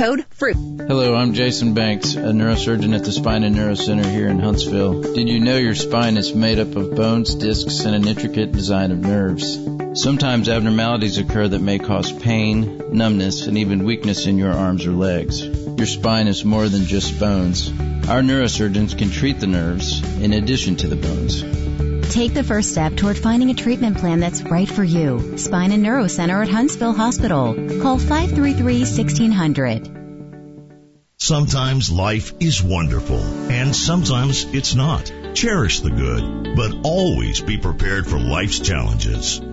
code FRUIT. Hello, I'm Jason Banks, a neurosurgeon at the Spine and Neuro Center here in Huntsville. Did you know your spine is made up of bones, discs, and an intricate design of nerves? Sometimes abnormalities occur that may cause pain, numbness, and even weakness in your arms or legs. Your spine is more than just bones. Our neurosurgeons can treat the nerves in addition to the bones. Take the first step toward finding a treatment plan that's right for you. Spine and Neuro Center at Huntsville Hospital. Call 533-1600. Sometimes life is wonderful, and sometimes it's not. Cherish the good, but always be prepared for life's challenges.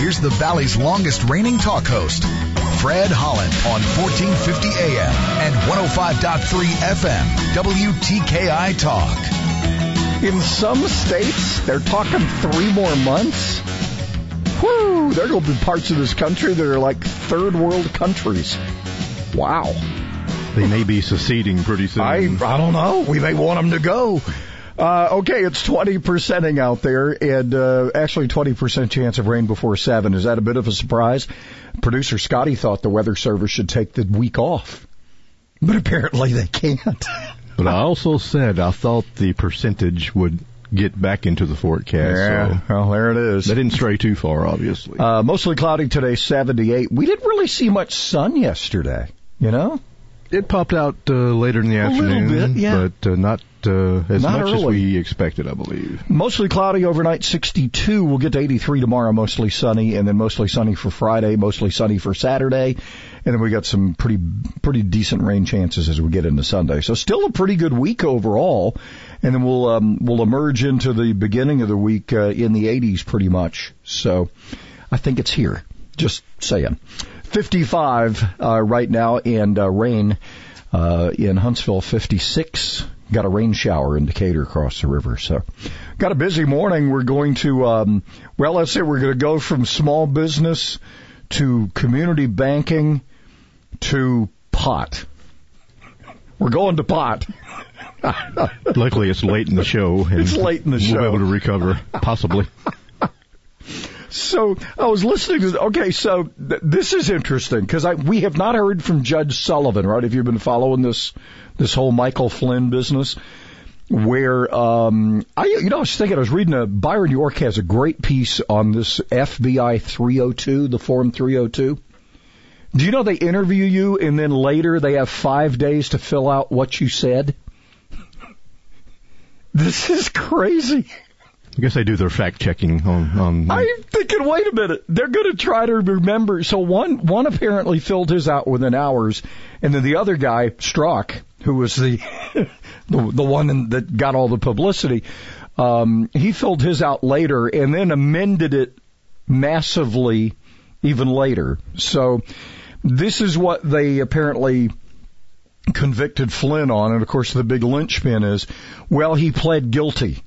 Here's the Valley's longest reigning talk host, Fred Holland on 1450 AM and 105.3 FM, WTKI Talk. In some states, they're talking three more months. Whoo! There will be parts of this country that are like third world countries. Wow. They may be seceding pretty soon. I, I don't know. We may want them to go. Uh, okay, it's 20%ing out there and, uh, actually 20% chance of rain before 7. Is that a bit of a surprise? Producer Scotty thought the weather service should take the week off. But apparently they can't. But I also said I thought the percentage would get back into the forecast. Yeah, so well, there it is. They didn't stray too far, obviously. Uh, mostly cloudy today, 78. We didn't really see much sun yesterday, you know? It popped out uh, later in the A little afternoon, bit, yeah. but uh, not uh, as Not much as we expected, I believe. Mostly cloudy overnight, 62. We'll get to 83 tomorrow, mostly sunny, and then mostly sunny for Friday, mostly sunny for Saturday. And then we got some pretty, pretty decent rain chances as we get into Sunday. So still a pretty good week overall. And then we'll, um, we'll emerge into the beginning of the week, uh, in the 80s pretty much. So I think it's here. Just saying. 55, uh, right now and, uh, rain, uh, in Huntsville, 56. Got a rain shower in Decatur across the river. So got a busy morning. We're going to, um, well, let's say we're going to go from small business to community banking to pot. We're going to pot. Luckily, it's late in the show. And It's late in the show. we'll be able to recover, possibly. So I was listening to. Okay, so th- this is interesting because I we have not heard from Judge Sullivan, right? If you've been following this this whole Michael Flynn business, where um, I you know I was thinking I was reading a Byron York has a great piece on this FBI 302, the Form 302. Do you know they interview you and then later they have five days to fill out what you said? This is crazy. I guess they do their fact checking on. on I'm thinking, wait a minute, they're going to try to remember. So one one apparently filled his out within hours, and then the other guy, Strzok, who was the the, the one in, that got all the publicity, um, he filled his out later and then amended it massively even later. So this is what they apparently convicted Flynn on, and of course the big linchpin is, well, he pled guilty.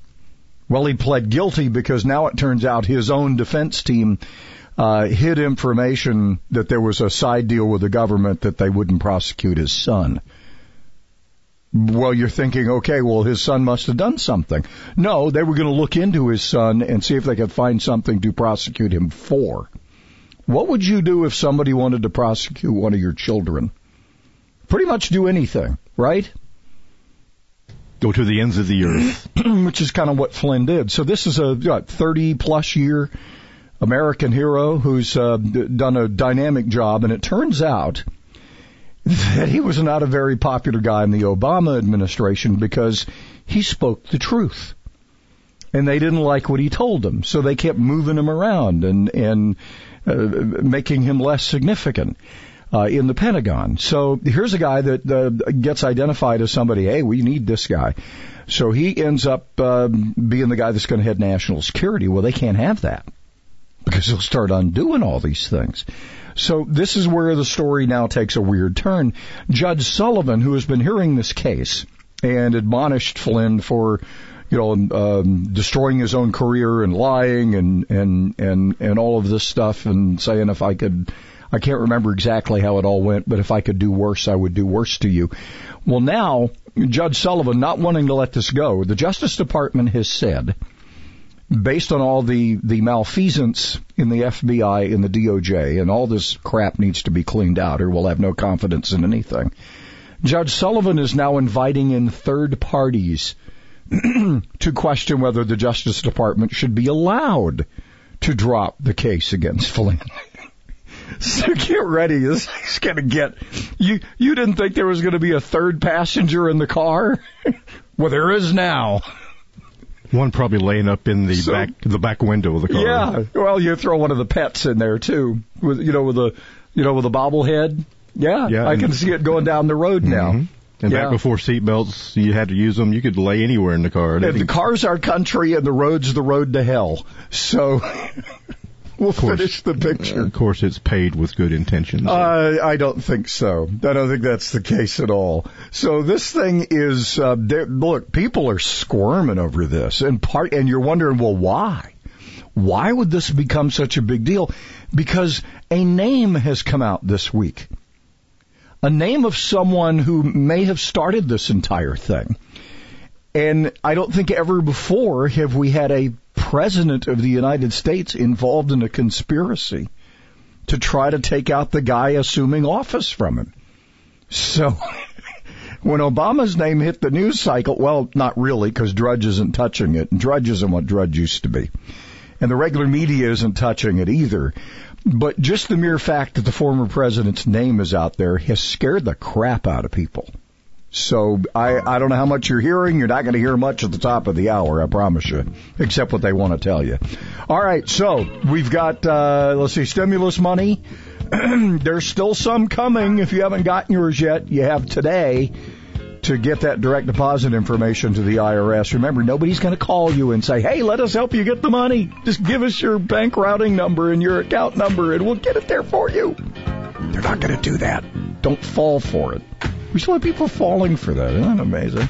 Well, he pled guilty because now it turns out his own defense team uh, hid information that there was a side deal with the government that they wouldn't prosecute his son. Well, you're thinking, okay, well, his son must have done something. No, they were going to look into his son and see if they could find something to prosecute him for. What would you do if somebody wanted to prosecute one of your children? Pretty much do anything, right? Go to the ends of the earth. which is kind of what Flynn did. So this is a what, 30 plus year American hero who's uh, done a dynamic job, and it turns out that he was not a very popular guy in the Obama administration because he spoke the truth. And they didn't like what he told them, so they kept moving him around and and uh, making him less significant uh, in the Pentagon. So here's a guy that uh, gets identified as somebody. Hey, we need this guy. So he ends up um, being the guy that's going to head national security. Well, they can't have that because he'll start undoing all these things. So this is where the story now takes a weird turn. Judge Sullivan, who has been hearing this case and admonished Flynn for you know, um, destroying his own career and lying and, and, and, and all of this stuff and saying if I could, I can't remember exactly how it all went, but if I could do worse, I would do worse to you. Well, now, Judge Sullivan, not wanting to let this go, the Justice Department has said, based on all the, the malfeasance in the FBI and the DOJ, and all this crap needs to be cleaned out or we'll have no confidence in anything. Judge Sullivan is now inviting in third parties to question whether the Justice Department should be allowed to drop the case against Flynn. so get ready. This is going to get you. You didn't think there was going to be a third passenger in the car? well, there is now. One probably laying up in the So- back the back window of the car. Yeah. Well, you throw one of the pets in there too, with you know with a you know with a bobblehead. Yeah, Yeah, I can see it going down the road now. Mhm. And Yeah. back before seatbelts, you had to use them. You could lay anywhere in the car. And the car's our country, and the road's the road to hell. So we'll course. finish the picture. Of course, it's paid with good intentions. Uh, I don't think so. I don't think that's the case at all. So this thing is, uh, look, people are squirming over this, and part, and you're wondering, well, why? Why would this become such a big deal? Because a name has come out this week. A name of someone who may have started this entire thing. And I don't think ever before have we had a president of the United States involved in a conspiracy to try to take out the guy assuming office from him. So, when Obama's name hit the news cycle, well, not really, because Drudge isn't touching it, Drudge isn't what Drudge used to be. And the regular media isn't touching it either. But just the mere fact that the former president's name is out there has scared the crap out of people. So I, I don't know how much you're hearing. You're not going to hear much at the top of the hour, I promise you, except what they want to tell you. All right, so we've got uh, let's see, stimulus money. There's still some coming. If you haven't gotten yours yet, you have today to get that direct deposit information to the IRS. Remember, nobody's going to call you and say, "Hey, let us help you get the money. Just give us your bank routing number and your account number, and we'll get it there for you." They're not going to do that. Don't fall for it. We still have people falling for that. Isn't that amazing?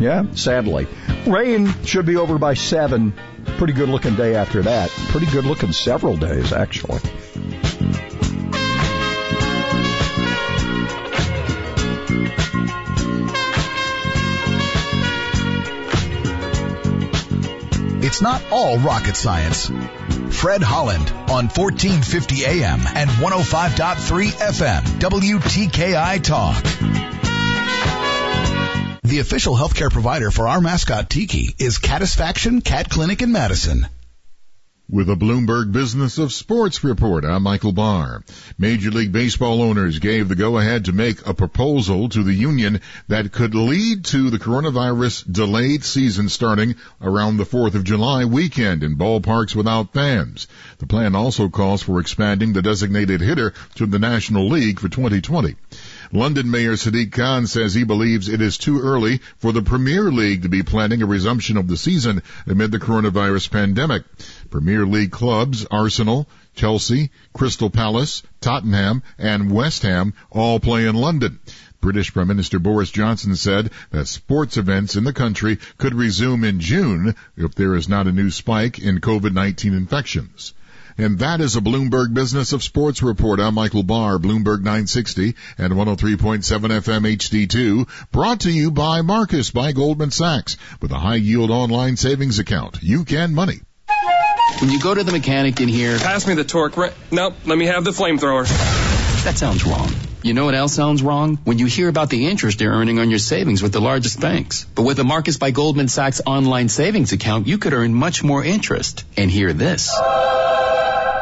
Yeah, sadly. Rain should be over by 7. Pretty good looking day after that. Pretty good looking several days, actually. It's not all rocket science. Fred Holland on 1450 AM and 105.3 FM WTKI Talk. The official healthcare provider for our mascot Tiki is Catisfaction Cat Clinic in Madison. With a Bloomberg Business of Sports report, I'm Michael Barr. Major League Baseball owners gave the go-ahead to make a proposal to the union that could lead to the coronavirus delayed season starting around the 4th of July weekend in ballparks without fans. The plan also calls for expanding the designated hitter to the National League for 2020. London Mayor Sadiq Khan says he believes it is too early for the Premier League to be planning a resumption of the season amid the coronavirus pandemic. Premier League clubs Arsenal, Chelsea, Crystal Palace, Tottenham, and West Ham all play in London. British Prime Minister Boris Johnson said that sports events in the country could resume in June if there is not a new spike in COVID-19 infections. And that is a Bloomberg Business of Sports report. I'm Michael Barr, Bloomberg 960 and 103.7 FM HD2, brought to you by Marcus by Goldman Sachs. With a high yield online savings account, you can money. When you go to the mechanic in here, Pass me the torque. Right? Nope. Let me have the flamethrower. that sounds wrong. You know what else sounds wrong? When you hear about the interest you're earning on your savings with the largest banks. But with a Marcus by Goldman Sachs online savings account, you could earn much more interest. And hear this.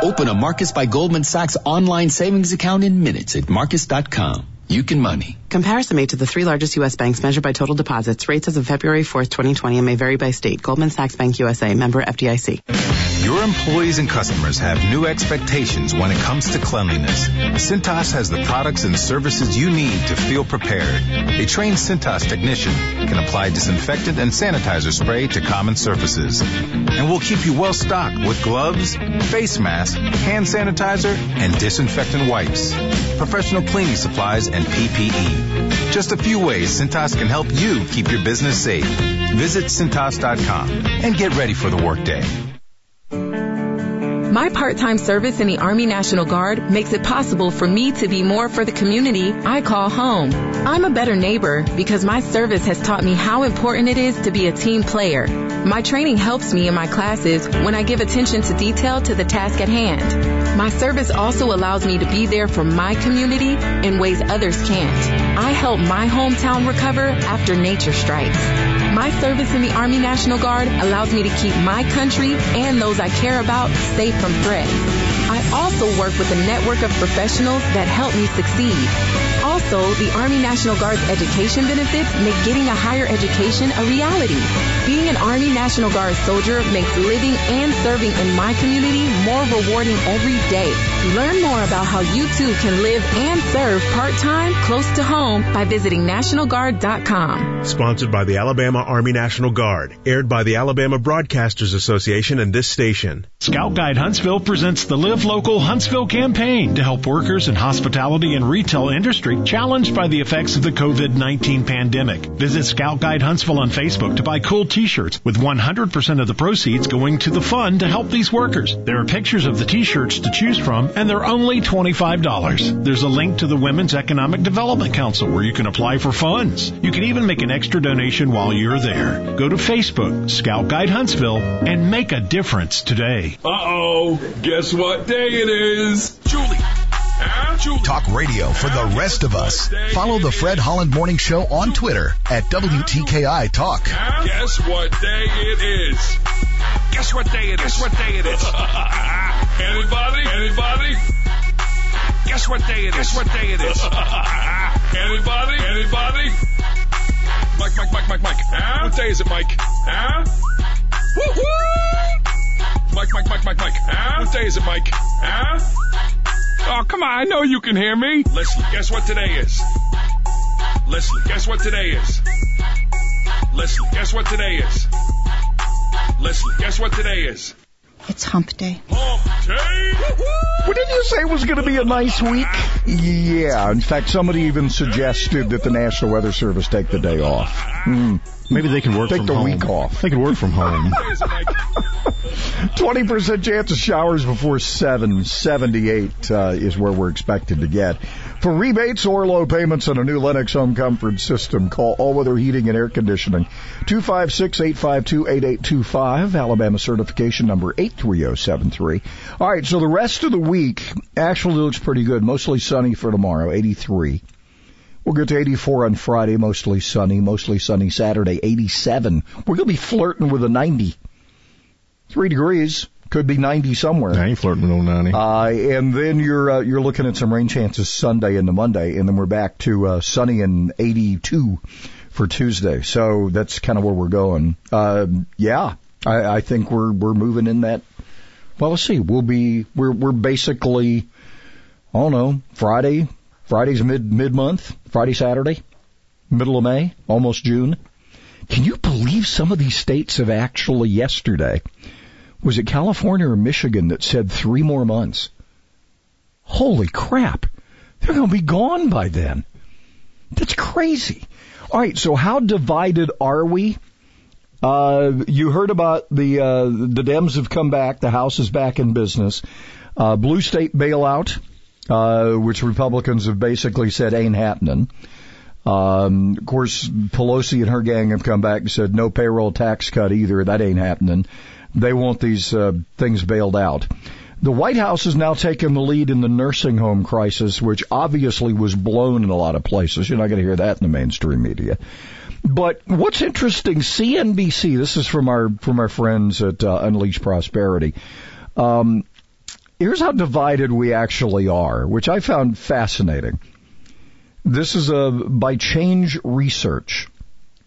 Open a Marcus by Goldman Sachs online savings account in minutes at marcus.com. You can money. Comparison made to the three largest U.S. banks measured by total deposits. Rates as of February 4th, 2020 and may vary by state. Goldman Sachs Bank USA, member FDIC. Your employees and customers have new expectations when it comes to cleanliness. Cintas has the products and services you need to feel prepared. A trained Cintas technician can apply disinfectant and sanitizer spray to common surfaces. And we'll keep you well stocked with gloves, face masks, hand sanitizer, and disinfectant wipes, professional cleaning supplies, and PPE. Just a few ways Cintas can help you keep your business safe. Visit Cintas.com and get ready for the workday. My part-time service in the Army National Guard makes it possible for me to be more for the community I call home. I'm a better neighbor because my service has taught me how important it is to be a team player. My training helps me in my classes when I give attention to detail to the task at hand. My service also allows me to be there for my community in ways others can't. I help my hometown recover after nature strikes. My service in the Army National Guard allows me to keep my country and those I care about safe from threats. I also work with a network of professionals that help me succeed. Also, the Army National Guard's education benefits make getting a higher education a reality. Being an Army National Guard soldier makes living and serving in my community more rewarding every day. Learn more about how you too can live and serve part-time close to home by visiting NationalGuard.com. Sponsored by the Alabama Army National Guard. Aired by the Alabama Broadcasters Association and this station. Scout Guide Huntsville presents the Live Local Huntsville campaign to help workers in hospitality and retail industry challenged by the effects of the COVID-19 pandemic. Visit Scout Guide Huntsville on Facebook to buy cool t-shirts with 100% of the proceeds going to the fund to help these workers. There are pictures of the t-shirts to choose from and they're only $25. There's a link to the Women's Economic Development Council where you can apply for funds. You can even make an extra donation while you're there. Go to Facebook, Scout Guide Huntsville, and make a difference today. Uh-oh. Guess what day it is? Julie. Huh? Julie. Talk radio for the rest of us. Follow the Fred Holland Morning Show on Twitter at WTKI Talk. Guess what day it is? Guess what day it is? Guess what day it is? Anybody? Anybody? Guess what day it is? Guess what day it is? Anybody? Anybody? Mike, Mike, Mike, Mike, Mike. Huh? What day is it, Mike? Huh? Woo woo! Mike, Mike, Mike, Mike, Mike. Huh? What day is it, Mike? Huh? Oh, come on. I know you can hear me. Leslie, guess what today is? Leslie, guess what today is? Leslie, guess what today is? Leslie, guess what today is? It's hump day. Hump day? Well, didn't you say it was going to be a nice week? Yeah. In fact, somebody even suggested that the National Weather Service take the day off. Hmm. Maybe they can work Take from the home. week off. They can work from home. 20% chance of showers before 7. 78 uh, is where we're expected to get. For rebates or low payments on a new Lennox home comfort system, call All Weather Heating and Air Conditioning. 256-852-8825, Alabama certification number 83073. All right, so the rest of the week actually looks pretty good. Mostly sunny for tomorrow, 83. We'll get to 84 on Friday, mostly sunny, mostly sunny Saturday, 87. We're going to be flirting with a 90. Three degrees. Could be 90 somewhere. I ain't flirting with no 90. Uh, and then you're, uh, you're looking at some rain chances Sunday into Monday, and then we're back to, uh, sunny and 82 for Tuesday. So that's kind of where we're going. Uh, yeah, I, I think we're, we're moving in that. Well, let's see. We'll be, we're, we're basically, I don't know, Friday, Friday's mid, mid month, Friday, Saturday, middle of May, almost June. Can you believe some of these states have actually yesterday? Was it California or Michigan that said three more months? Holy crap. They're going to be gone by then. That's crazy. All right. So how divided are we? Uh, you heard about the, uh, the Dems have come back. The House is back in business. Uh, blue state bailout, uh, which Republicans have basically said ain't happening. Um, of course, Pelosi and her gang have come back and said no payroll tax cut either. That ain't happening. They want these uh, things bailed out. The White House has now taken the lead in the nursing home crisis, which obviously was blown in a lot of places. You're not going to hear that in the mainstream media. But what's interesting, CNBC. This is from our from our friends at uh, Unleash Prosperity. Um, here's how divided we actually are, which I found fascinating. This is a by Change Research.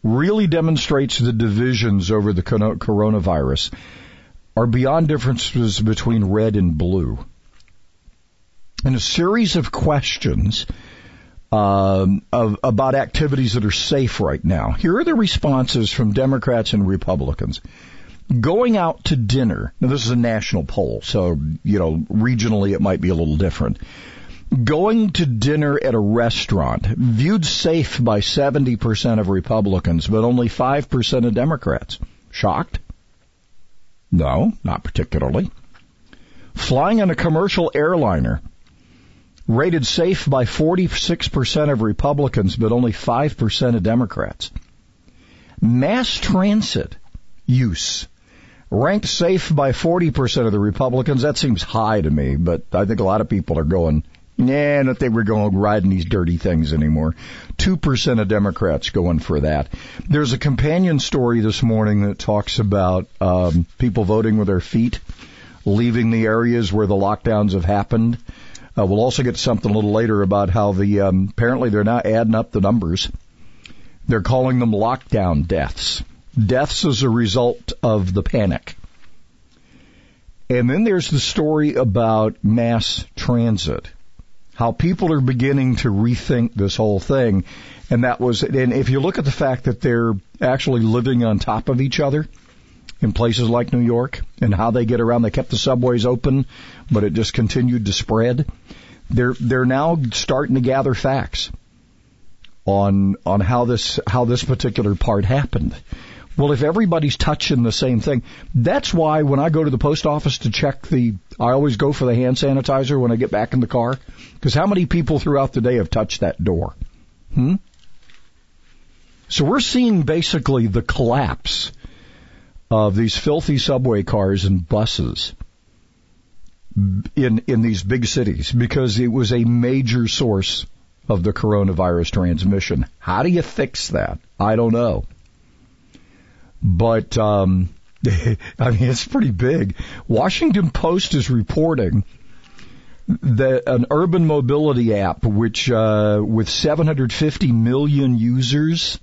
Really demonstrates the divisions over the coronavirus are beyond differences between red and blue. In a series of questions um, of, about activities that are safe right now, here are the responses from Democrats and Republicans. Going out to dinner. Now this is a national poll, so you know regionally it might be a little different going to dinner at a restaurant viewed safe by 70% of Republicans, but only 5% of Democrats. Shocked? No, not particularly. Flying on a commercial airliner rated safe by 46% of Republicans, but only 5% of Democrats. Mass transit use ranked safe by 40% of the Republicans. That seems high to me, but I think a lot of people are going, Nah, not they were going riding these dirty things anymore. Two percent of Democrats going for that. There's a companion story this morning that talks about um, people voting with their feet, leaving the areas where the lockdowns have happened. Uh, we'll also get something a little later about how the um, apparently they're now adding up the numbers. They're calling them lockdown deaths. Deaths as a result of the panic. And then there's the story about mass transit how people are beginning to rethink this whole thing. And that was, and if you look at the fact that they're actually living on top of each other in places like New York and how they get around, they kept the subways open, but it just continued to spread. They're, they're now starting to gather facts on, on how this, how this particular part happened. Well, if everybody's touching the same thing, that's why when I go to the post office to check the, I always go for the hand sanitizer when I get back in the car. Because how many people throughout the day have touched that door? Hmm? So we're seeing basically the collapse of these filthy subway cars and buses in in these big cities because it was a major source of the coronavirus transmission. How do you fix that? I don't know. But um, I mean, it's pretty big. Washington Post is reporting that an urban mobility app, which uh, with 750 million users,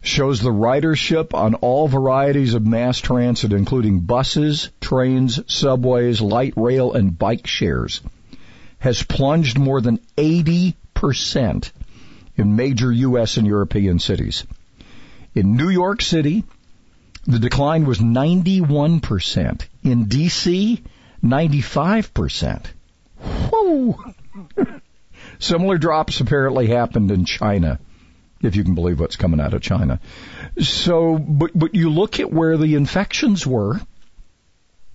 shows the ridership on all varieties of mass transit, including buses, trains, subways, light rail, and bike shares, has plunged more than 80 percent in major U.S. and European cities. In New York City, the decline was 91%. In D.C., 95%. Whoo! Similar drops apparently happened in China, if you can believe what's coming out of China. So, but, but you look at where the infections were,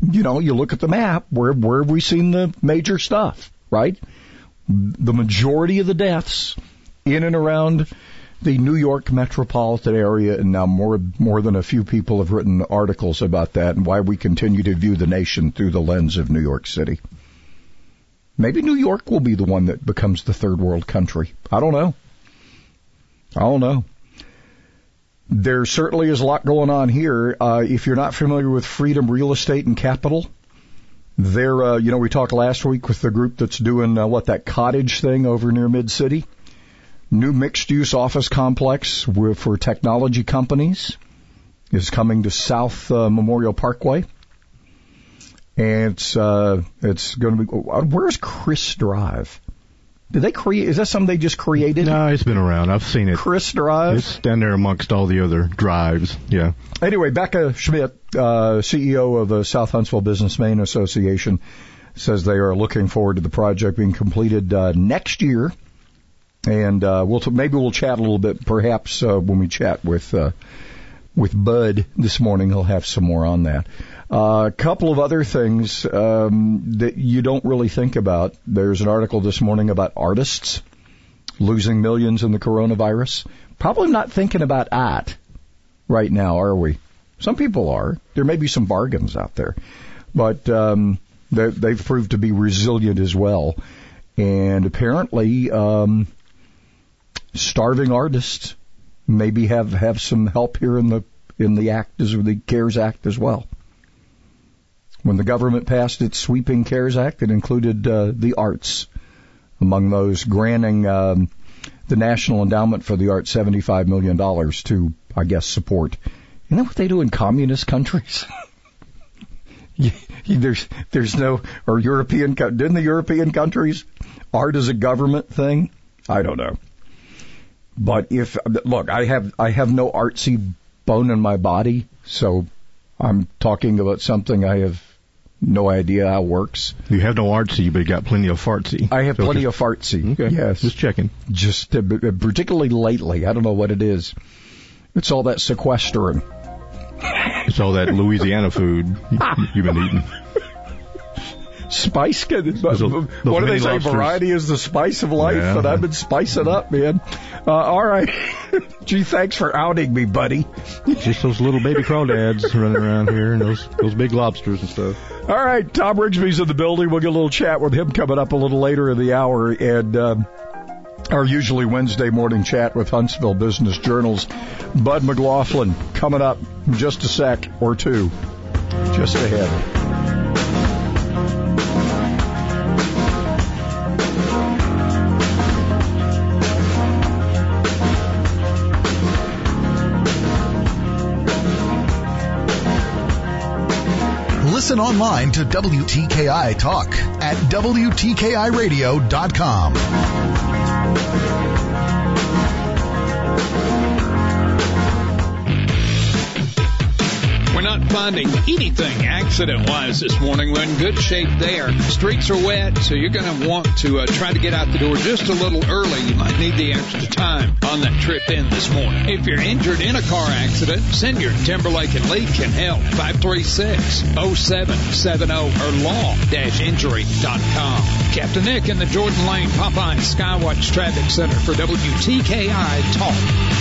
you know, you look at the map, where, where have we seen the major stuff, right? The majority of the deaths in and around the New York metropolitan area, and now more more than a few people have written articles about that and why we continue to view the nation through the lens of New York City. Maybe New York will be the one that becomes the third world country. I don't know. I don't know. There certainly is a lot going on here. Uh, if you're not familiar with Freedom Real Estate and Capital, there, uh, you know, we talked last week with the group that's doing uh, what that cottage thing over near Mid City new mixed use office complex for technology companies is coming to South uh, Memorial Parkway. And it's uh, it's going to be where's Chris Drive? Did they create? Is that something they just created? No, it's been around. I've seen it. Chris Drive. It's down there amongst all the other drives. Yeah. Anyway, Becca Schmidt, uh, CEO of the South Huntsville Businessmen Association, says they are looking forward to the project being completed uh, next year and uh, we'll t- maybe we'll chat a little bit. Perhaps uh, when we chat with uh, with Bud this morning, he'll have some more on that. Uh, a couple of other things um, that you don't really think about. There's an article this morning about artists losing millions in the coronavirus. Probably not thinking about art right now, are we? Some people are. There may be some bargains out there, but um, they've proved to be resilient as well. And apparently, um, starving artists maybe have have some help here in the in the act as the CARES Act as well. When the government passed its sweeping CARES Act, it included uh, the arts among those granting um, the National Endowment for the Arts $75 million to, I guess, support. Isn't that what they do in communist countries? there's, there's no, or European, didn't the European countries, art is a government thing? I don't know. But if, look, I have, I have no artsy bone in my body, so I'm talking about something I have no idea how it works. You have no artsy, but you got plenty of fartsy. I have So plenty just- of fartsy. Okay. Yes. Just checking. Just uh, particularly lately. I don't know what it is. It's all that sequestering. It's all that Louisiana food you've been eating. Spice, can- what do they say? lobsters. Variety is the spice of life, Yeah. and I've been spicing up, man. Uh, all right. Gee, thanks for outing me, buddy. Just those little baby crawdads running around here and those those big lobsters and stuff. All right, Tom Rigsby's in the building. We'll get a little chat with him coming up a little later in the hour, and um, our usually Wednesday morning chat with Huntsville Business Journal's Bud McLaughlin coming up in just a sec or two, just ahead. Listen online to WTKI Talk at WTKIRadio.com. not finding anything accident wise this morning. We're in good shape there. Streets are wet, so you're going to want to uh, try to get out the door just a little early. You might need the extra time on that trip in this morning. If you're injured in a car accident, Siniard Timberlake and Lee can help. 536-0770 or law-injury.com. Captain Nick in the Jordan Lane Popeye Skywatch Traffic Center for WTKI Talk.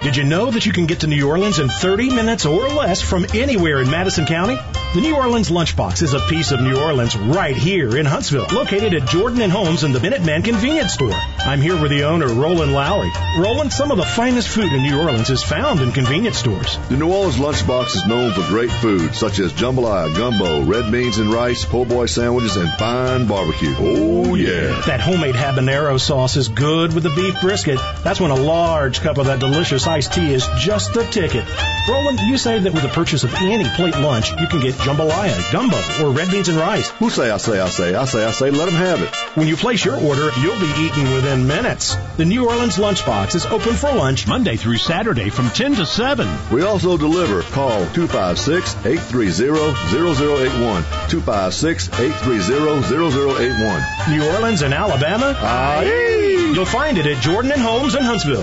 Did you know that you can get to New Orleans in 30 minutes or less from anywhere in Madison County? The New Orleans Lunchbox is a piece of New Orleans right here in Huntsville, located at Jordan and Holmes in the Minuteman Convenience Store. I'm here with the owner, Roland Lowry. Roland, some of the finest food in New Orleans is found in convenience stores. The New Orleans Lunchbox is known for great food such as jambalaya, gumbo, red beans and rice, po' boy sandwiches, and fine barbecue. Oh yeah. That homemade habanero sauce is good with the beef brisket. That's when a large cup of that delicious iced tea is just the ticket. Roland, you say that with the purchase of any plate lunch, you can get jambalaya, gumbo, or red beans and rice. Who say I say I say I say I say let them have it. When you place your order, you'll be eating within minutes. The New Orleans Lunchbox is open for lunch Monday through Saturday from 10 to 7. We also deliver. Call 256-830-0081. 256-830-0081. New Orleans and Alabama? Aye. You'll find it at Jordan and Holmes in Huntsville.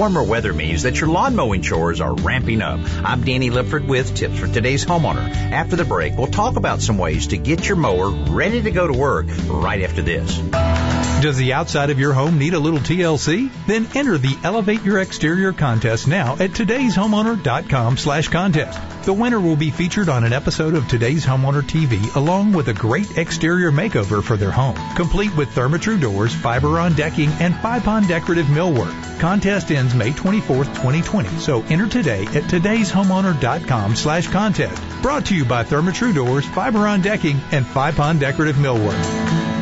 Warmer weather means that your lawn mowing chores are ramping up. I'm Danny Lipford with tips for today's homeowner. After the break, we'll talk about some ways to get your mower ready to go to work right after this. Does the outside of your home need a little TLC? Then enter the Elevate Your Exterior contest now at today'shomeowner.com slash contest. The winner will be featured on an episode of Today's Homeowner TV along with a great exterior makeover for their home, complete with Therma-Tru doors, Fiberon decking, and Fypon decorative millwork. Contest ends May 24th, 2020, so enter today at today'shomeowner.com slash contest. Brought to you by Therma-Tru doors, Fiberon decking, and Fypon decorative millwork.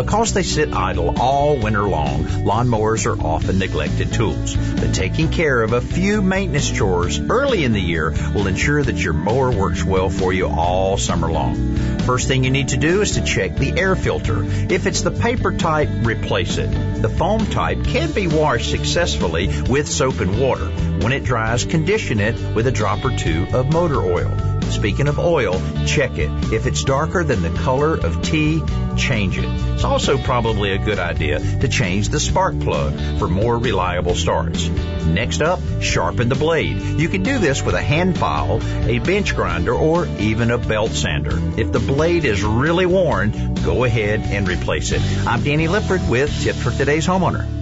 Because they sit idle all winter long, lawnmowers are often neglected tools. But taking care of a few maintenance chores early in the year will ensure that your mower works well for you all summer long. First thing you need to do is to check the air filter. If it's the paper type, replace it. The foam type can be washed successfully with soap and water. When it dries, condition it with a drop or two of motor oil. Speaking of oil, check it. If it's darker than the color of tea, change it. It's also probably a good idea to change the spark plug for more reliable starts. Next up, sharpen the blade. You can do this with a hand file, a bench grinder, or even a belt sander. If the blade is really worn, go ahead and replace it. I'm Danny Lipford with Tips for Today's Homeowner.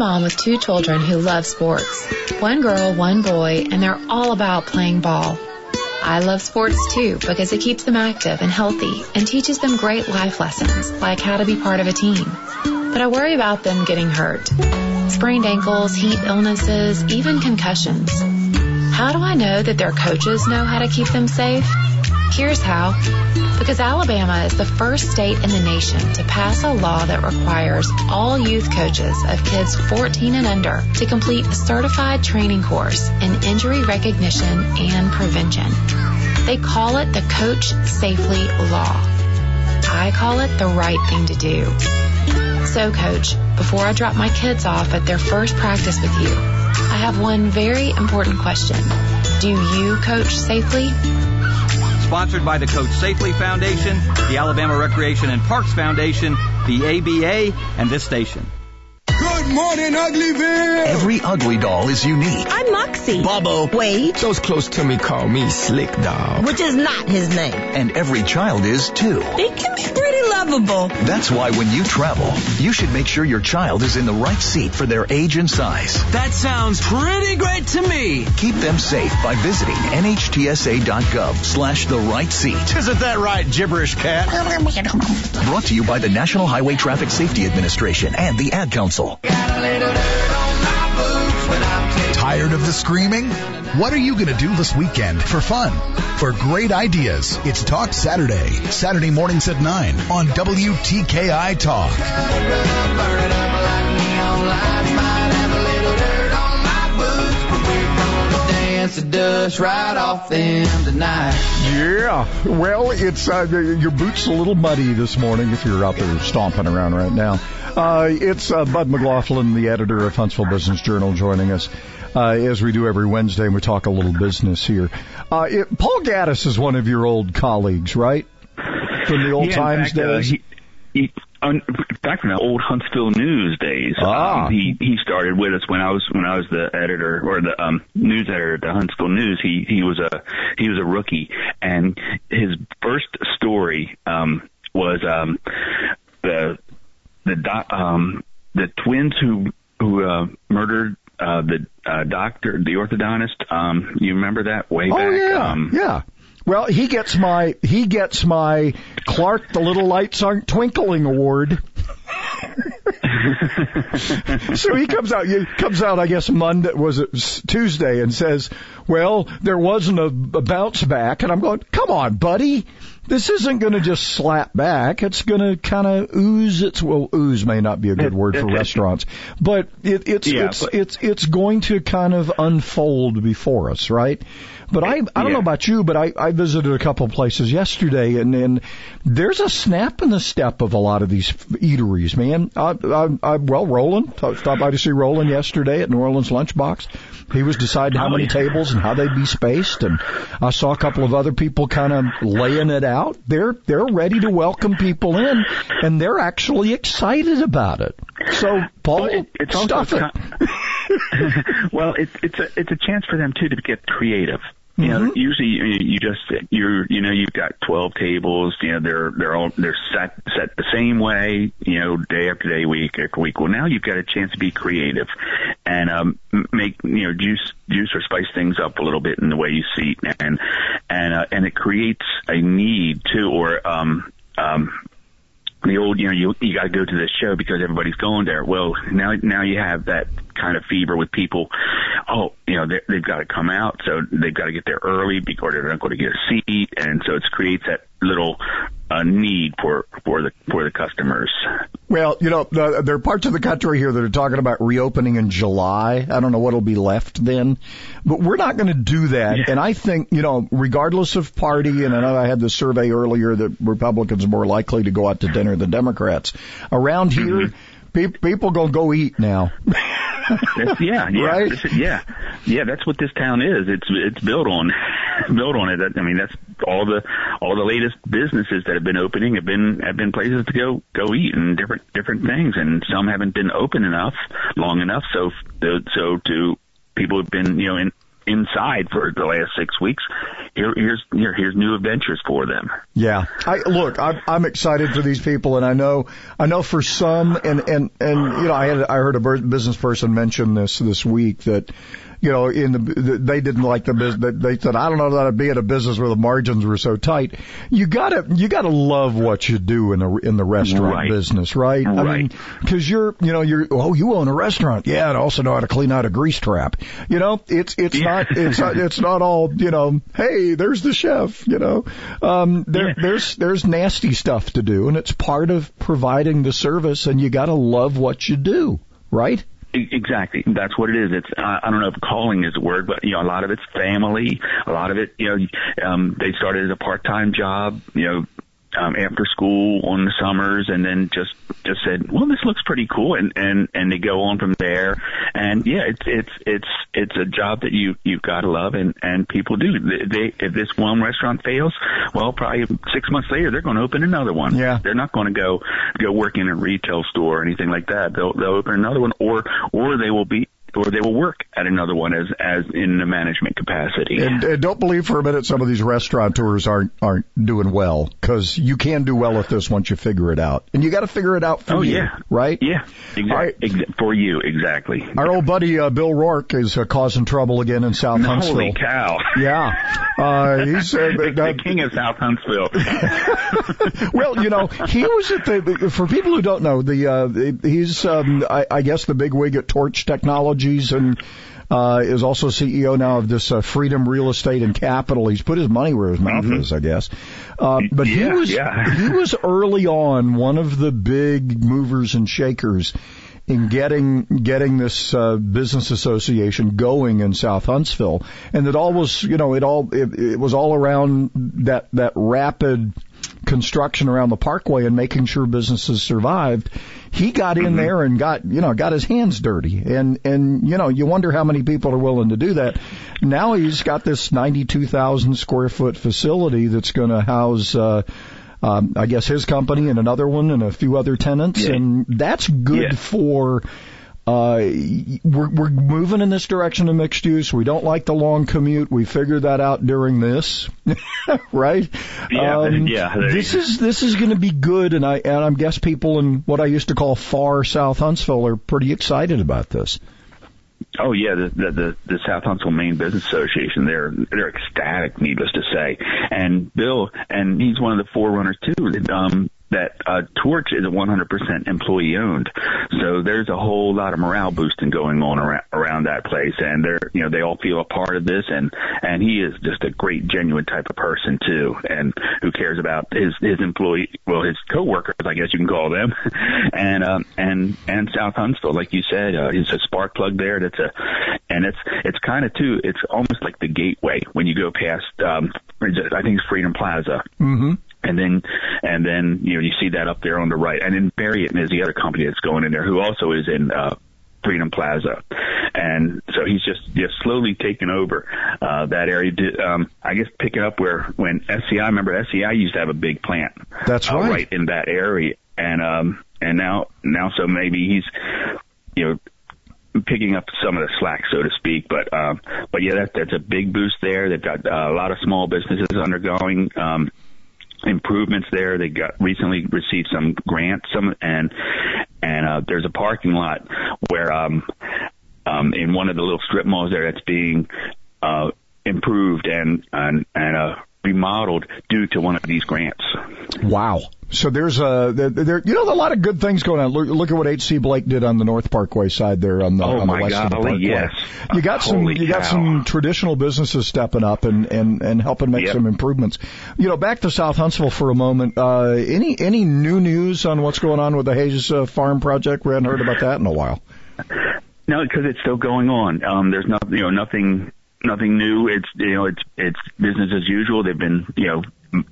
Mom with two children who love sports. One girl, one boy, and they're all about playing ball. I love sports too because it keeps them active and healthy and teaches them great life lessons like how to be part of a team. But I worry about them getting hurt. Sprained ankles, heat illnesses, even concussions. How do I know that their coaches know how to keep them safe? Here's how. Because Alabama is the first state in the nation to pass a law that requires all youth coaches of kids 14 and under to complete a certified training course in injury recognition and prevention. They call it the Coach Safely Law. I call it the right thing to do. So, Coach, before I drop my kids off at their first practice with you, I have one very important question. Do you coach safely? Sponsored by the Coach Safely Foundation, the Alabama Recreation and Parks Foundation, the ABA, and this station. Good morning, Uglyville! Every ugly doll is unique. I'm Moxie. Bobo. Wade. Those close to me call me Slick Doll. Which is not his name. And every child is too. He can be pretty lovable. That's why when you travel, you should make sure your child is in the right seat for their age and size. That sounds pretty great to me. Keep them safe by visiting nhtsa.gov slash the right seat. Isn't that right, gibberish cat? Brought to you by the National Highway Traffic Safety Administration and the Ad Council. Tired of the screaming? What are you going to do this weekend for fun? For great ideas, it's Talk Saturday. Saturday mornings at 9 on WTKI Talk. The dust right off them tonight. Yeah. Well, it's uh, your boots a little muddy this morning if you're out there stomping around right now. Uh, it's uh, Bud McLaughlin, the editor of Huntsville Business Journal, joining us. Uh, as we do every Wednesday, and we talk a little business here. Uh, it, Paul Gattis is one of your old colleagues, right? From the old yeah, times fact, uh, days. he, he, on, back from the old Huntsville News days. Ah. Um, he he started with us when I was when I was the editor or the um, news editor at the Huntsville News. He he was a he was a rookie, and his first story um, was um, the the do, um, the twins who who uh, murdered uh, the uh, doctor, the orthodontist. Um, you remember that way oh back? yeah, Um, yeah. Well, he gets my he gets my Clark the Little Lights Aren't Twinkling award. so he comes out he comes out I guess Monday was it Tuesday and says, "Well, there wasn't a, a bounce back." And I'm going, "Come on, buddy. This isn't going to just slap back. It's going to kind of ooze its well ooze may not be a good word for restaurants, but it, it's Yeah, it's but- it's it's going to kind of unfold before us, right? But I I don't know about you, but I I visited a couple of places yesterday, and and there's a snap in the step of a lot of these eateries, man. I, I, I well, Roland stopped by to see Roland yesterday at New Orleans Lunchbox. He was deciding how many tables and how they'd be spaced, and I saw a couple of other people kind of laying it out. They're they're ready to welcome people in, and they're actually excited about it. So, Paul, Well, it- it's also stuff it. well, it's it's a it's a chance for them too to get creative. You know, Mm-hmm. usually you, just you're you know you've got twelve tables. You know they're they're all they're set set the same way. You know day after day, week after week. Well, now you've got a chance to be creative and um, make you know juice juice or spice things up a little bit in the way you seat and and uh, and it creates a need too or um um the old, you know, you you got to go to this show because everybody's going there. Well, now now you have that kind of fever with people. Oh, you know, they- they've got to come out, so they've got to get there early because they're not going to get a seat, and so it creates that little uh, need for for the for the customers. Well, you know, the, there are parts of the country here that are talking about reopening in July. I don't know what'll be left then, but we're not going to do that. And I think, you know, regardless of party, and I know I had this survey earlier that Republicans are more likely to go out to dinner than Democrats. Around here, pe- people gonna go eat now. That's, yeah, yeah, this is- yeah, yeah. That's what this town is. It's it's built on built on it. I mean, that's all the all the latest businesses that have been opening have been have been places to go go eat and different different things, and some haven't been open enough long enough. So so to people who've been you know in inside for the last six weeks, here here's here, here's new adventures for them. Yeah, I look. I'm, I'm excited for these people, and I know, I know for some, and and and you know, I had I heard a bur- business person mention this this week that, you know, in the they didn't like the business. They said, I don't know that I'd be in a business where the margins were so tight. You gotta you gotta love what you do in the in the restaurant Right. business, right? I Right. mean, because you're you know you're oh you own a restaurant, yeah, and also know how to clean out a grease trap. You know, it's it's not it's not, it's not all you know. Hey, there's the chef. You know, um, there there's there's nasty stuff to do, and it's part of providing the service, and you got to love what you do, right? Exactly. That's what it is. It's I I don't know if calling is a word, but you know a lot of it's family. A lot of it, you know, um, they started as a part-time job. You know. Um, after school on the summers, and then just just said, "Well, this looks pretty cool," and and and they go on from there. And yeah, it's it's it's it's a job that you you've got to love, and and people do. They, they if this one restaurant fails, well, probably six months later they're going to open another one. Yeah, they're not going to go go work in a retail store or anything like that. They'll they'll open another one, or or they will be or they will work at another one as as in a management capacity. And, and don't believe for a minute some of these restaurateurs aren't aren't doing well because you can do well at this once you figure it out, and you got to figure it out for Oh, you, yeah. right? Yeah, exactly. Exa- for you, exactly. Our old buddy uh, Bill Roark is uh, causing trouble again in South Huntsville. Holy cow! Yeah, uh, he's uh, the, the king of South Huntsville. well, you know, he was at the. For people who don't know, the uh, he's um, I, I guess the big wig at Torch Technologies and. Uh, is also CEO now of this uh, Freedom Real Estate and Capital. He's put his money where his mouth is, I guess. Uh, but he was yeah. he was early on one of the big movers and shakers in getting getting this uh, business association going in South Huntsville, and it all was you know it all it, it was all around that that rapid construction around the parkway and making sure businesses survived. He got in there and got you know got his hands dirty, and and you know you wonder how many people are willing to do that. Now he's got this ninety two thousand square foot facility that's going to house. Uh, um, I guess his company and another one and a few other tenants, Yeah. and that's good Yeah. for. Uh, we're we're moving in this direction of mixed use. We don't like the long commute. We figured that out during this, right? Yeah, Um, yeah, This is this is going to be good, and I and I guess people in what I used to call far South Huntsville are pretty excited about this. Oh yeah, the, the the the South Huntsville Main Business Association. They're they're ecstatic, needless to say. And Bill, and he's one of the forerunners too. Um, that uh, Torch is a 100% employee owned, so there's a whole lot of morale boosting going on around, around that place, and they're you know they all feel a part of this, and and he is just a great, genuine type of person too, and who cares about his his employee, well his coworkers, I guess you can call them, and um and and South Huntsville, like you said, uh, he's a spark plug there. That's a and it's it's kind of too. It's almost like the gateway when you go past. um I think it's Freedom Plaza. Mm-hmm. And then, and then, you know, you see that up there on the right. And then Marriott is the other company that's going in there who also is in, uh, Freedom Plaza, and so he's just just slowly taking over uh, that area. Um, I guess picking up where when SCI, remember SCI used to have a big plant. That's uh, right. right in that area, and um, and now now so maybe he's you know picking up some of the slack, so to speak. But um, but yeah, that, that's a big boost there. They've got uh, a lot of small businesses undergoing um, improvements there. They got recently received some grants, some and and uh, there's a parking lot where um, um, in one of the little strip malls there that's being uh, improved and and and uh, remodeled due to one of these grants. Wow. So there's a there, there you know a lot of good things going on. Look, look at what H.C. Blake did on the North Parkway side there on the, Oh, on the west of the Parkway. yes. You got some Holy you got cow. some traditional businesses stepping up and and and helping make Yep. some improvements. You know, back to South Huntsville for a moment. Uh, any any new news on what's going on with the Hays uh, Farm project? We hadn't heard about that in a while. No, because it's still going on. Um, there's not, you know, nothing, nothing new. It's, you know, it's, it's business as usual. They've been, you know,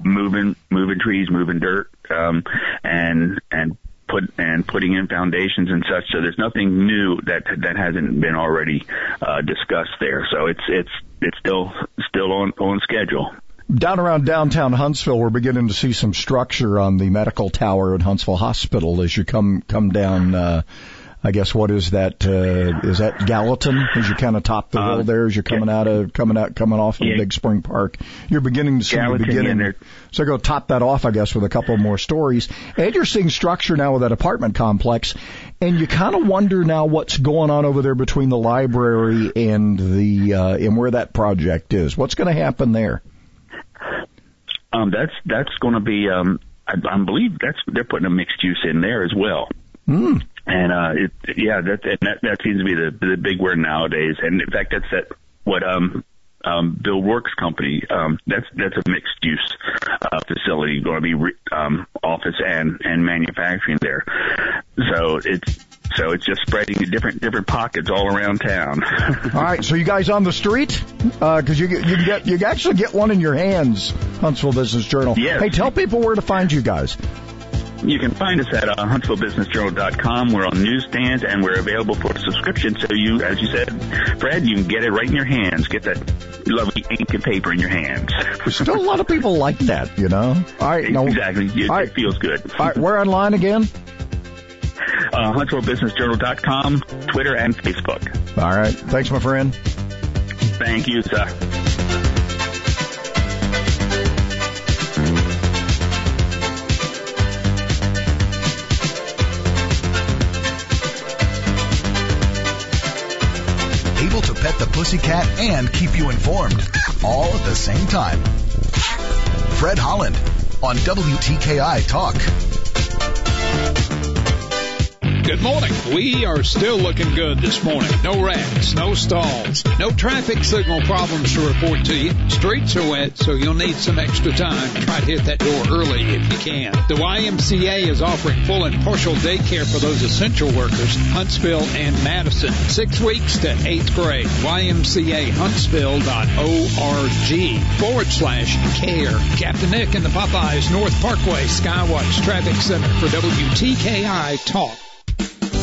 moving, moving trees, moving dirt, um, and, and put, and putting in foundations and such. So there's nothing new that, that hasn't been already, uh, discussed there. So it's, it's, it's still, still on, on schedule. Down around downtown Huntsville, we're beginning to see some structure on the medical tower at Huntsville Hospital as you come come down. Uh, I guess what is that? Uh, is that Gallatin? As you kind of top the hill there, as you're coming out of coming out coming off of Uh, Yeah. Big Spring Park, you're beginning to see the Gallatin, yeah, beginning. there- so I go top that off, I guess, with a couple more stories. And you're seeing structure now with that apartment complex, and you kind of wonder now what's going on over there between the library and the uh, and where that project is. What's going to happen there? Um, that's, that's going to be, um, I, I believe that's, they're putting a mixed use in there as well. Mm. And uh, it, yeah, that, and that that seems to be the the big word nowadays. And in fact, that's that what um um Bill Roark's company um that's that's a mixed use uh, facility going to be re, um office and and manufacturing there. So it's so it's just spreading to different different pockets all around town. All right, so you guys on the street? Because you get- you can get you can actually get one in your hands. Huntsville Business Journal. Yes. Hey, tell people where to find you guys. You can find us at uh, HuntsvilleBusinessJournal.com. We're on newsstands and we're available for subscription. So you, as you said, Fred, you can get it right in your hands. Get that lovely ink and paper in your hands. Still a lot of people like that, you know. All right, no, exactly. It, all right. it feels good. All right, we're online again. Uh, HuntsvilleBusinessJournal.com, Twitter, and Facebook. All right, thanks, my friend. Thank you, sir. Able to pet the pussycat and keep you informed, all at the same time. Fred Holland on WTKI Talk. Good morning. We are still looking good this morning. No wrecks, no stalls, no traffic signal problems to report to you. Streets are wet, so you'll need some extra time. Try to hit that door early if you can. The YMCA is offering full and partial daycare for those essential workers, Huntsville and Madison. Six weeks to eighth grade. YMCAHuntsville.org forward slash care. Captain Nick and the Popeyes North Parkway Skywatch Traffic Center for WTKI Talk.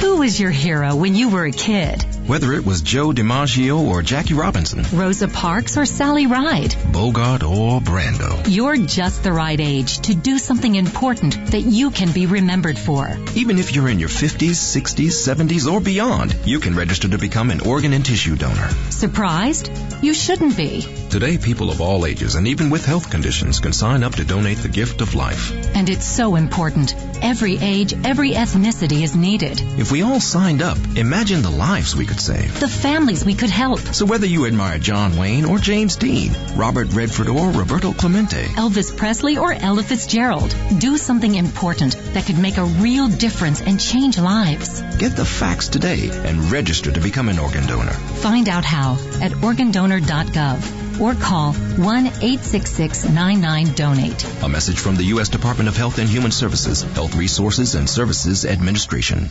Who was your hero when you were a kid? Whether it was Joe DiMaggio or Jackie Robinson, Rosa Parks or Sally Ride? Bogart or Brando. You're just the right age to do something important that you can be remembered for. Even if you're in your 50s, 60s, 70s, or beyond, you can register to become an organ and tissue donor. Surprised? You shouldn't be. Today, people of all ages and even with health conditions can sign up to donate the gift of life. And it's so important. Every age, every ethnicity is needed. If we all signed up, imagine the lives we could save. The families we could help. So whether you admire John Wayne or James Dean, Robert Redford or Roberto Clemente, Elvis Presley or Ella Fitzgerald, do something important that could make a real difference and change lives. get the facts today and register to become an organ donor. Find out how at organdonor.gov or call 1-866-99-DONATE. A message from the U.S. Department of Health and Human Services, Health Resources and Services Administration.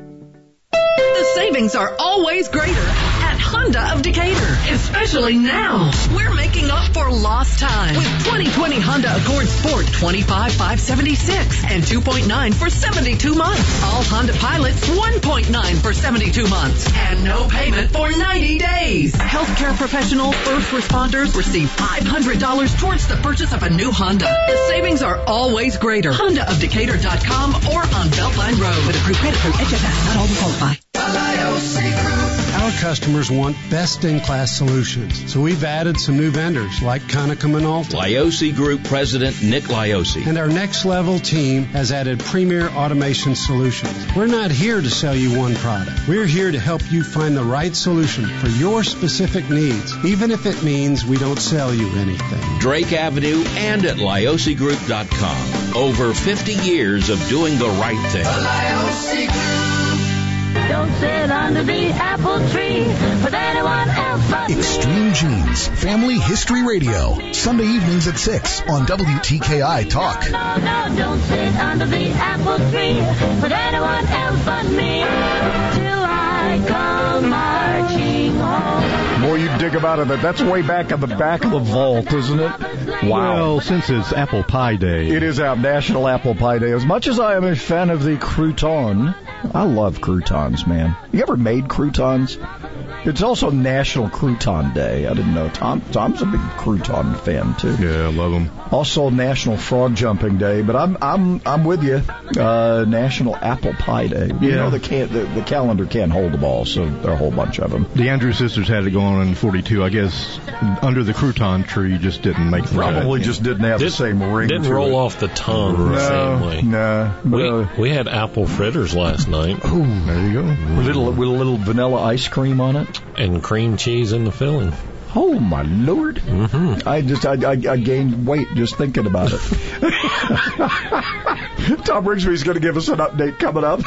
The savings are always greater. at Honda of Decatur, especially now. We're making up for lost time with 2020 Honda Accord Sport 25,576 and 2.9 for 72 months. All Honda Pilots 1.9 for 72 months and no payment for 90 days. Healthcare professionals, first responders receive $500 towards the purchase of a new Honda. The savings are always greater. HondaofDecatur.com or on Beltline Road with a approved credit through HFS. Not all qualify. Our customers want best in class solutions, so we've added some new vendors like Konica Minolta. Lioce Group President Nick Lioce. And our next level team has added premier automation solutions. We're not here to sell you one product. We're here to help you find the right solution for your specific needs, even if it means we don't sell you anything. Drake Avenue and at LioceGroup.com. Over 50 years of doing the right thing. Don't sit under the apple tree with anyone else but Extreme Genes, Family History Radio, Sunday evenings at 6 on WTKI Talk. No, no, don't sit under the apple tree with anyone else but me till I come marching home. Boy, you dig about it. That's way back in the back of the vault, isn't it? Wow. Well, since it's Apple Pie Day. It is out National Apple Pie Day. As much as I am a fan of the crouton, I love croutons, man. You ever made croutons? It's also National Crouton Day. I didn't know. Tom Tom's a big crouton fan too. Yeah, I love them. Also National Frog Jumping Day, but I'm I'm I'm with you. Uh, National Apple Pie Day. You Yeah. know the can the, the calendar can't hold them all, so there are a whole bunch of them. The Andrews sisters had it going on in 42. I guess under the crouton tree just didn't make the Probably cut. just didn't have the same ring. Didn't to roll it. off the tongue the No, same way. no. We, we had apple fritters last night. Ooh, there you go. With little with a little vanilla ice cream on it. And cream cheese in the filling. Oh my lord! Mm-hmm. I just I, I, I gained weight just thinking about it. Tom Rigsby's going to give us an update coming up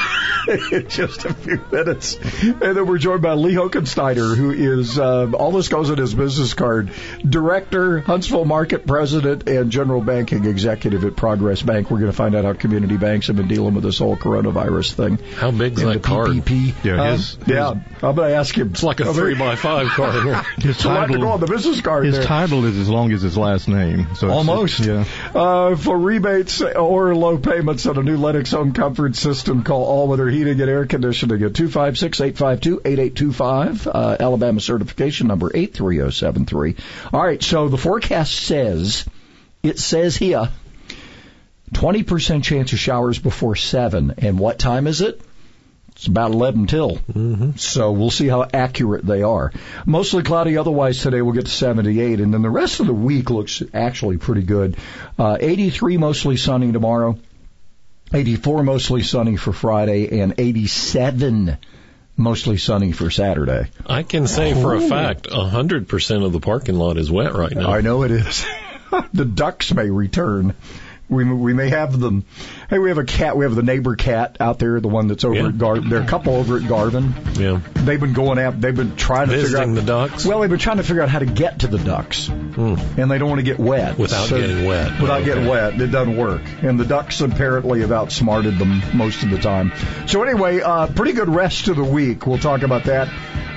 in just a few minutes, and then we're joined by Lee Hokensteiner, who is uh, all this goes in his business card: director, Huntsville Market President, and General Banking Executive at Progress Bank. We're going to find out how community banks have been dealing with this whole coronavirus thing. How big's And that the card? PPP. Yeah, Uh, his- yeah. I'm going to ask him. It's like a three by five card. His It's a lot to go on the business card His there. title is as long as his last name. So it's- Almost. Yeah. Uh, for rebates or low payments on a new Lennox home comfort system, call All Weather Heating and Air Conditioning at 256-852-8825. Uh, Alabama certification number 83073. All right, so the forecast says, it says here, 20% chance of showers before 7. And what time is it? It's about 11 till. Mm-hmm. So we'll see how accurate they are. Mostly cloudy otherwise today. We'll get to 78. And then the rest of the week looks actually pretty good. Uh, 83 mostly sunny tomorrow. 84 mostly sunny for Friday and 87 mostly sunny for Saturday. I can say for a Oh. fact, a hundred percent of the parking lot is wet right now. I know it is. the ducks may return. We we may have them. Hey, we have a cat. We have the neighbor cat out there, the one that's over Yeah. at Garvin. There are a couple over at Garvin. Yeah. They've been going out. They've been trying to Visiting figure out the ducks? Well, they've been trying to figure out how to get to the ducks, and they don't want to get wet Without getting wet. Without Okay. getting wet, it doesn't work. And the ducks apparently have outsmarted them most of the time. So anyway, uh, pretty good rest of the week. We'll talk about that.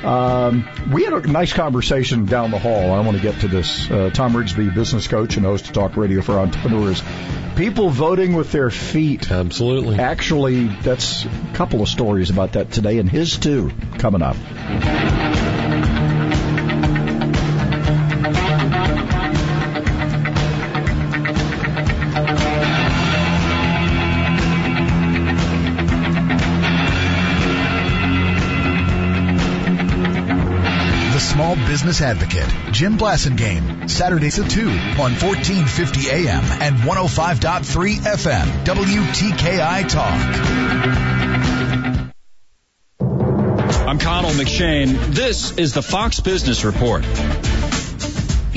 Um, we had a nice conversation down the hall. I want to get to this. Uh, Tom Rigsby, business coach and host of Talk Radio for Entrepreneurs. People voting with their feet. Absolutely. Actually, that's a couple of stories about that today, and his too, coming up. Business Advocate, Jim Blasingame, Saturdays at 2 on 1450 AM and 105.3 FM, WTKI Talk. I'm Connell McShane. This is the Fox Business Report.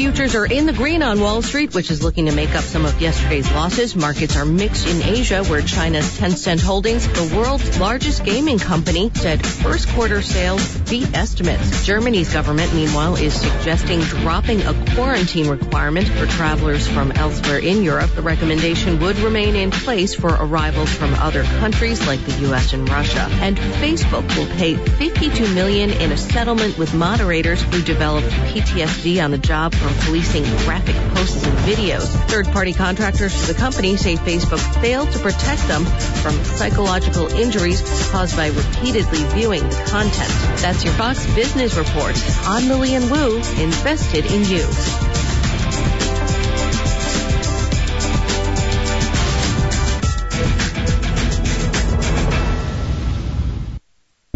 Futures are in the green on Wall Street, which is looking to make up some of yesterday's losses. Markets are mixed in Asia, where China's Tencent Holdings, the world's largest gaming company, said first quarter sales beat estimates. Germany's government, meanwhile, is suggesting dropping a quarantine requirement for travelers from elsewhere in Europe. The recommendation would remain in place for arrivals from other countries like the U.S. and Russia. And Facebook will pay 52 million in a settlement with moderators who developed PTSD on the job from policing graphic posts and videos. Third-party contractors for the company say Facebook failed to protect them from psychological injuries caused by repeatedly viewing the content. That's your Fox Business Report. I'm Lillian Wu, invested in you.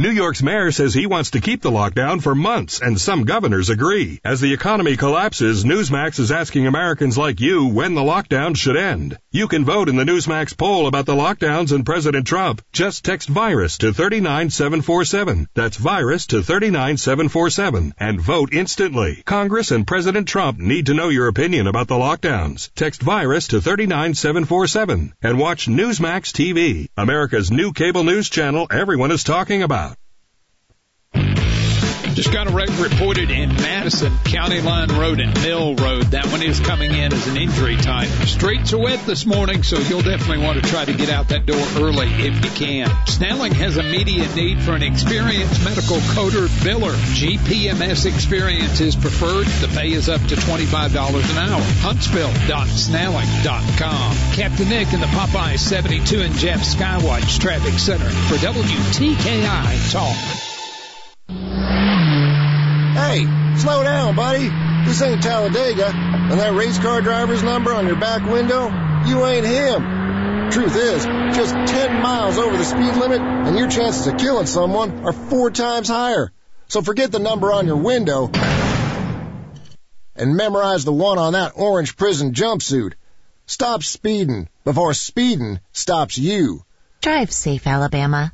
New York's mayor says he wants to keep the lockdown for months, and some governors agree. As the economy collapses, Newsmax is asking Americans like you when the lockdown should end. You can vote in the Newsmax poll about the lockdowns and President Trump. Just text virus to 39747. That's virus to 39747 and vote instantly. Congress and President Trump need to know your opinion about the lockdowns. Text virus to 39747 and watch Newsmax TV, America's new cable news channel everyone is talking about. Just got a wreck reported in Madison, County Line Road and Mill Road. That one is coming in as an injury type. Streets are wet this morning, so you'll definitely want to try to get out that door early if you can. Snelling has immediate need for an experienced medical coder biller. GPMS experience is preferred. The pay is up to $25 an hour. Huntsville.snelling.com. Captain Nick in the Popeye 72 and Jeff Skywatch Traffic Center for WTKI Talk. Slow down, buddy. This ain't Talladega. And that race car driver's number on your back window, you ain't him. Truth is, just 10 miles over the speed limit and your chances of killing someone are four times higher. So forget the number on your window and memorize the one on that orange prison jumpsuit. Stop speeding before speeding stops you. Drive safe, Alabama.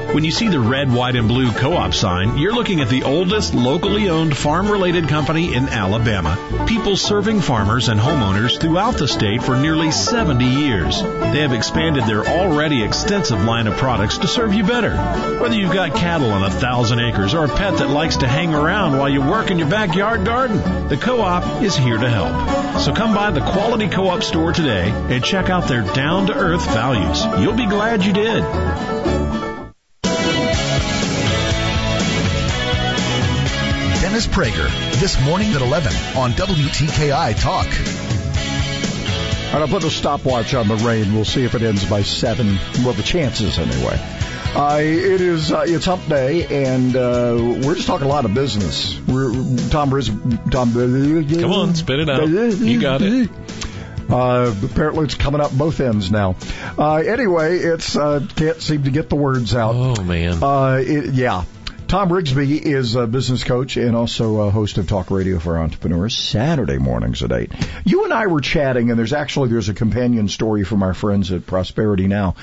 When you see the red, white, and blue co-op sign, you're looking at the oldest locally owned farm-related company in Alabama. People serving farmers and homeowners throughout the state for nearly 70 years. They have expanded their already extensive line of products to serve you better. Whether you've got cattle on a thousand acres or a pet that likes to hang around while you work in your backyard garden, the co-op is here to help. So come by the Quality Co-op store today and check out their down-to-earth values. You'll be glad you did. Dennis Prager, this morning at 11 on WTKI Talk. All right, I'll put a stopwatch on the rain. We'll see if it ends by 7. Well, the chances anyway. Uh, it is, uh, it's hump day, and uh, we're just talking a lot of business. We're, Tom Riz, Tom, Come on, spit it out. You got it. Uh, apparently it's coming up both ends now. Uh, anyway, it's, uh, can't seem to get the words out. Oh, man. Uh, it, yeah. Tom Rigsby is a business coach and also a host of Talk Radio for Entrepreneurs Saturday mornings at 8. You and I were chatting and there's actually, there's a companion story from our friends at Prosperity Now,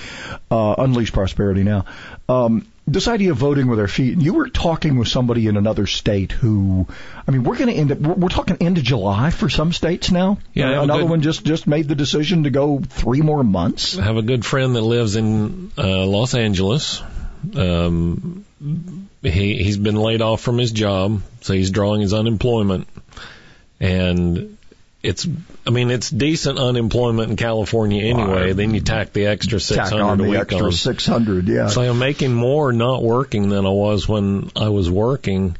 uh, Unleash Prosperity Now. Um, this idea of voting with our feet. You were talking with somebody in another state who, I mean, we're going to end up. We're, talking end of July for some states now. Yeah, I have a another good- one just just made the decision to go three more months. I have a good friend that lives in uh, Los Angeles. Um, he he's been laid off from his job, so he's drawing his unemployment, and it's I mean it's decent unemployment in California anyway. Then you tack the extra six hundred a week extra on. six hundred. Yeah. So I'm making more not working than I was when I was working.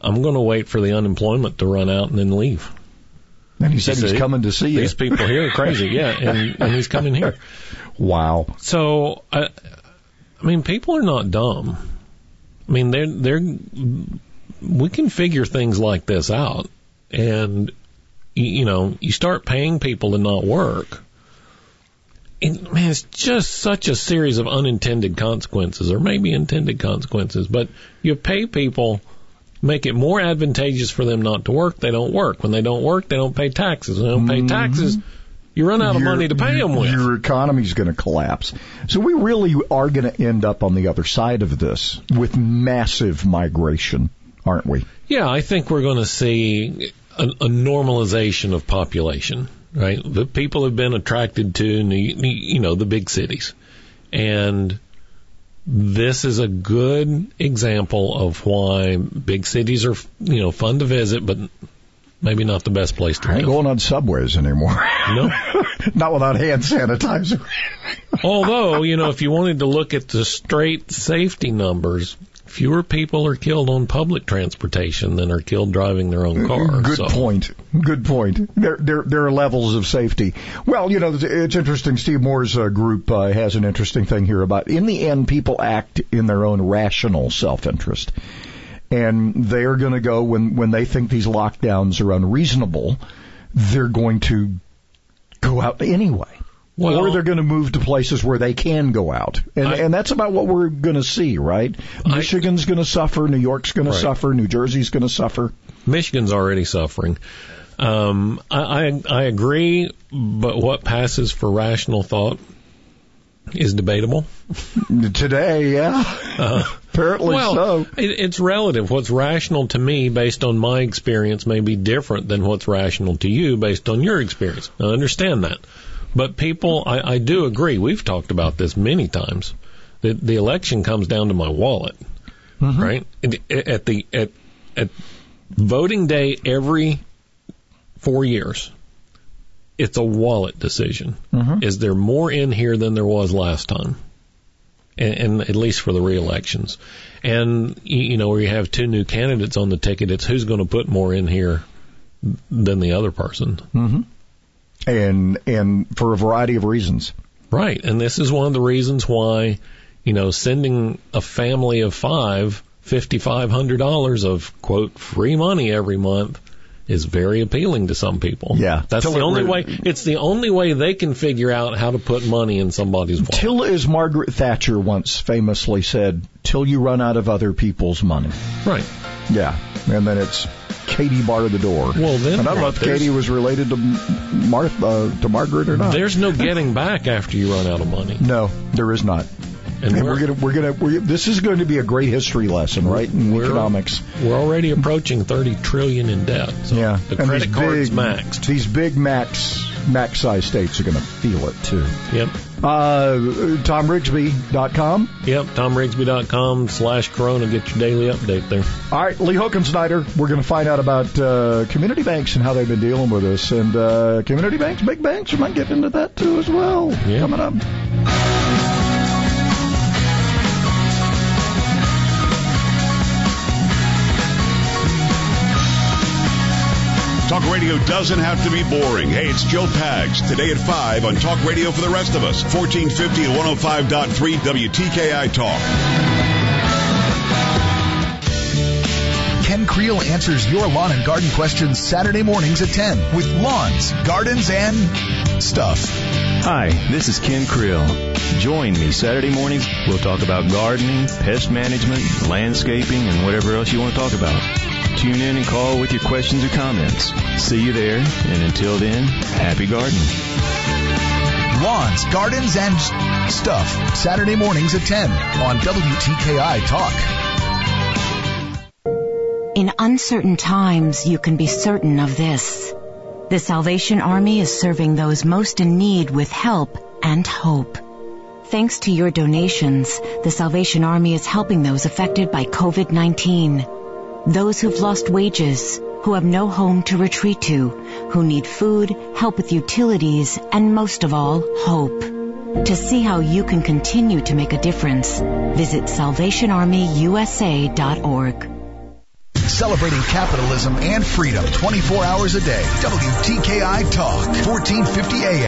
I'm going to wait for the unemployment to run out and then leave. And he said he's See, coming to see you. These people here are crazy, yeah, and, and he's coming here. Wow. So I, I mean, people are not dumb. I mean, they're they're we can figure things like this out, and you, you know, you start paying people to not work. And man, it's just such a series of unintended consequences, or maybe intended consequences. But you pay people, make it more advantageous for them not to work. They don't work. When they don't work, they don't pay taxes. When they don't pay mm-hmm. taxes, you run out of Your- money to pay them with. Your economy's going to collapse. So we really are going to end up on the other side of this with massive migration, aren't we? Yeah, I think we're going to see a, a normalization of population, right? The people have been attracted to, the- you know, the big cities. And this is a good example of why big cities are, you know, fun to visit, but maybe not the best place to I ain't live. going on subways anymore. No. Not without hand sanitizer. Although, you know, if you wanted to look at the straight safety numbers, fewer people are killed on public transportation than are killed driving their own car. Good so. point. Good point. There, there, there are levels of safety. Well, you know, it's- it's interesting. Steve Moore's uh, group uh, has an interesting thing here about. In the end, people act in their own rational self-interest, and they're going to go when when they think these lockdowns are unreasonable. They're going to go out anyway. Well- or they're going to move to places where they can go out, and I- and that's about what we're going to see, right? Michigan's going to suffer, New York's going Right. to suffer, New Jersey's going to suffer. Michigan's already suffering. Um, I, I I agree, but what passes for rational thought is debatable. Today, yeah. Uh, Apparently well, so. It, it's relative. What's rational to me based on my experience may be different than what's rational to you based on your experience. I understand that. But people, I, I do agree. We've talked about this many times. The, the election comes down to my wallet, mm-hmm. right? At the at at voting day every four years, it's a wallet decision. Mm-hmm. Is there more in here than there was last time? And, and at least for the re-elections. And you, know, where you have two new candidates on the ticket, it's who's going to put more in here than the other person. hmm And and for a variety of reasons. Right. And this is one of the reasons why, you know, sending a family of five $5,500 of quote free money every month is very appealing to some people. Yeah. That's Till the only way, it's the only way they can figure out how to put money in somebody's wallet. Till, as Margaret Thatcher once famously said, till you run out of other people's money. Right. Yeah. And then it's Katie bar the door. Well, then and I don't know if Katie was related to Martha, uh, to Margaret or not. There's no getting back after you run out of money. No, there is not. And And, we're- we're, gonna we're gonna we're, this is going to be a great history lesson, right? In We're- economics. We're already approaching 30 trillion in debt. So Yeah. The And credit card's big, maxed. These big max max size states are going to feel it too. Yep. Uh, TomRigsby.com. Yep. TomRigsby.com slash Corona. Get your daily update there. All right, Lee Hookensnyder. We're going to find out about uh, community banks and how they've been dealing with this, and uh, community banks, big banks. We might get into that too as well. Coming up. Talk radio doesn't have to be boring. Hey, it's Joe Pags. Today at 5 on Talk Radio for the rest of us. 1450 and 105.3 WTKI Talk. Ken Creel answers your lawn and garden questions Saturday mornings at 10 with lawns, gardens, and stuff. Hi, this is Ken Creel. Join me Saturday mornings. We'll talk about gardening, pest management, landscaping, and whatever else you want to talk about. Tune in and call with your questions or comments. See you there, and until then, happy gardening. Lawns, gardens, and stuff. Saturday mornings at 10 on WTKI Talk. In uncertain times, you can be certain of this. The Salvation Army is serving those most in need with help and hope. Thanks to your donations, the Salvation Army is helping those affected by COVID-19. Those who've lost wages, who have no home to retreat to, who need food, help with utilities, and most of all, hope. To see how you can continue to make a difference, visit salvationarmyusa.org. Celebrating capitalism and freedom 24 hours a day. WTKI Talk, 1450 AM.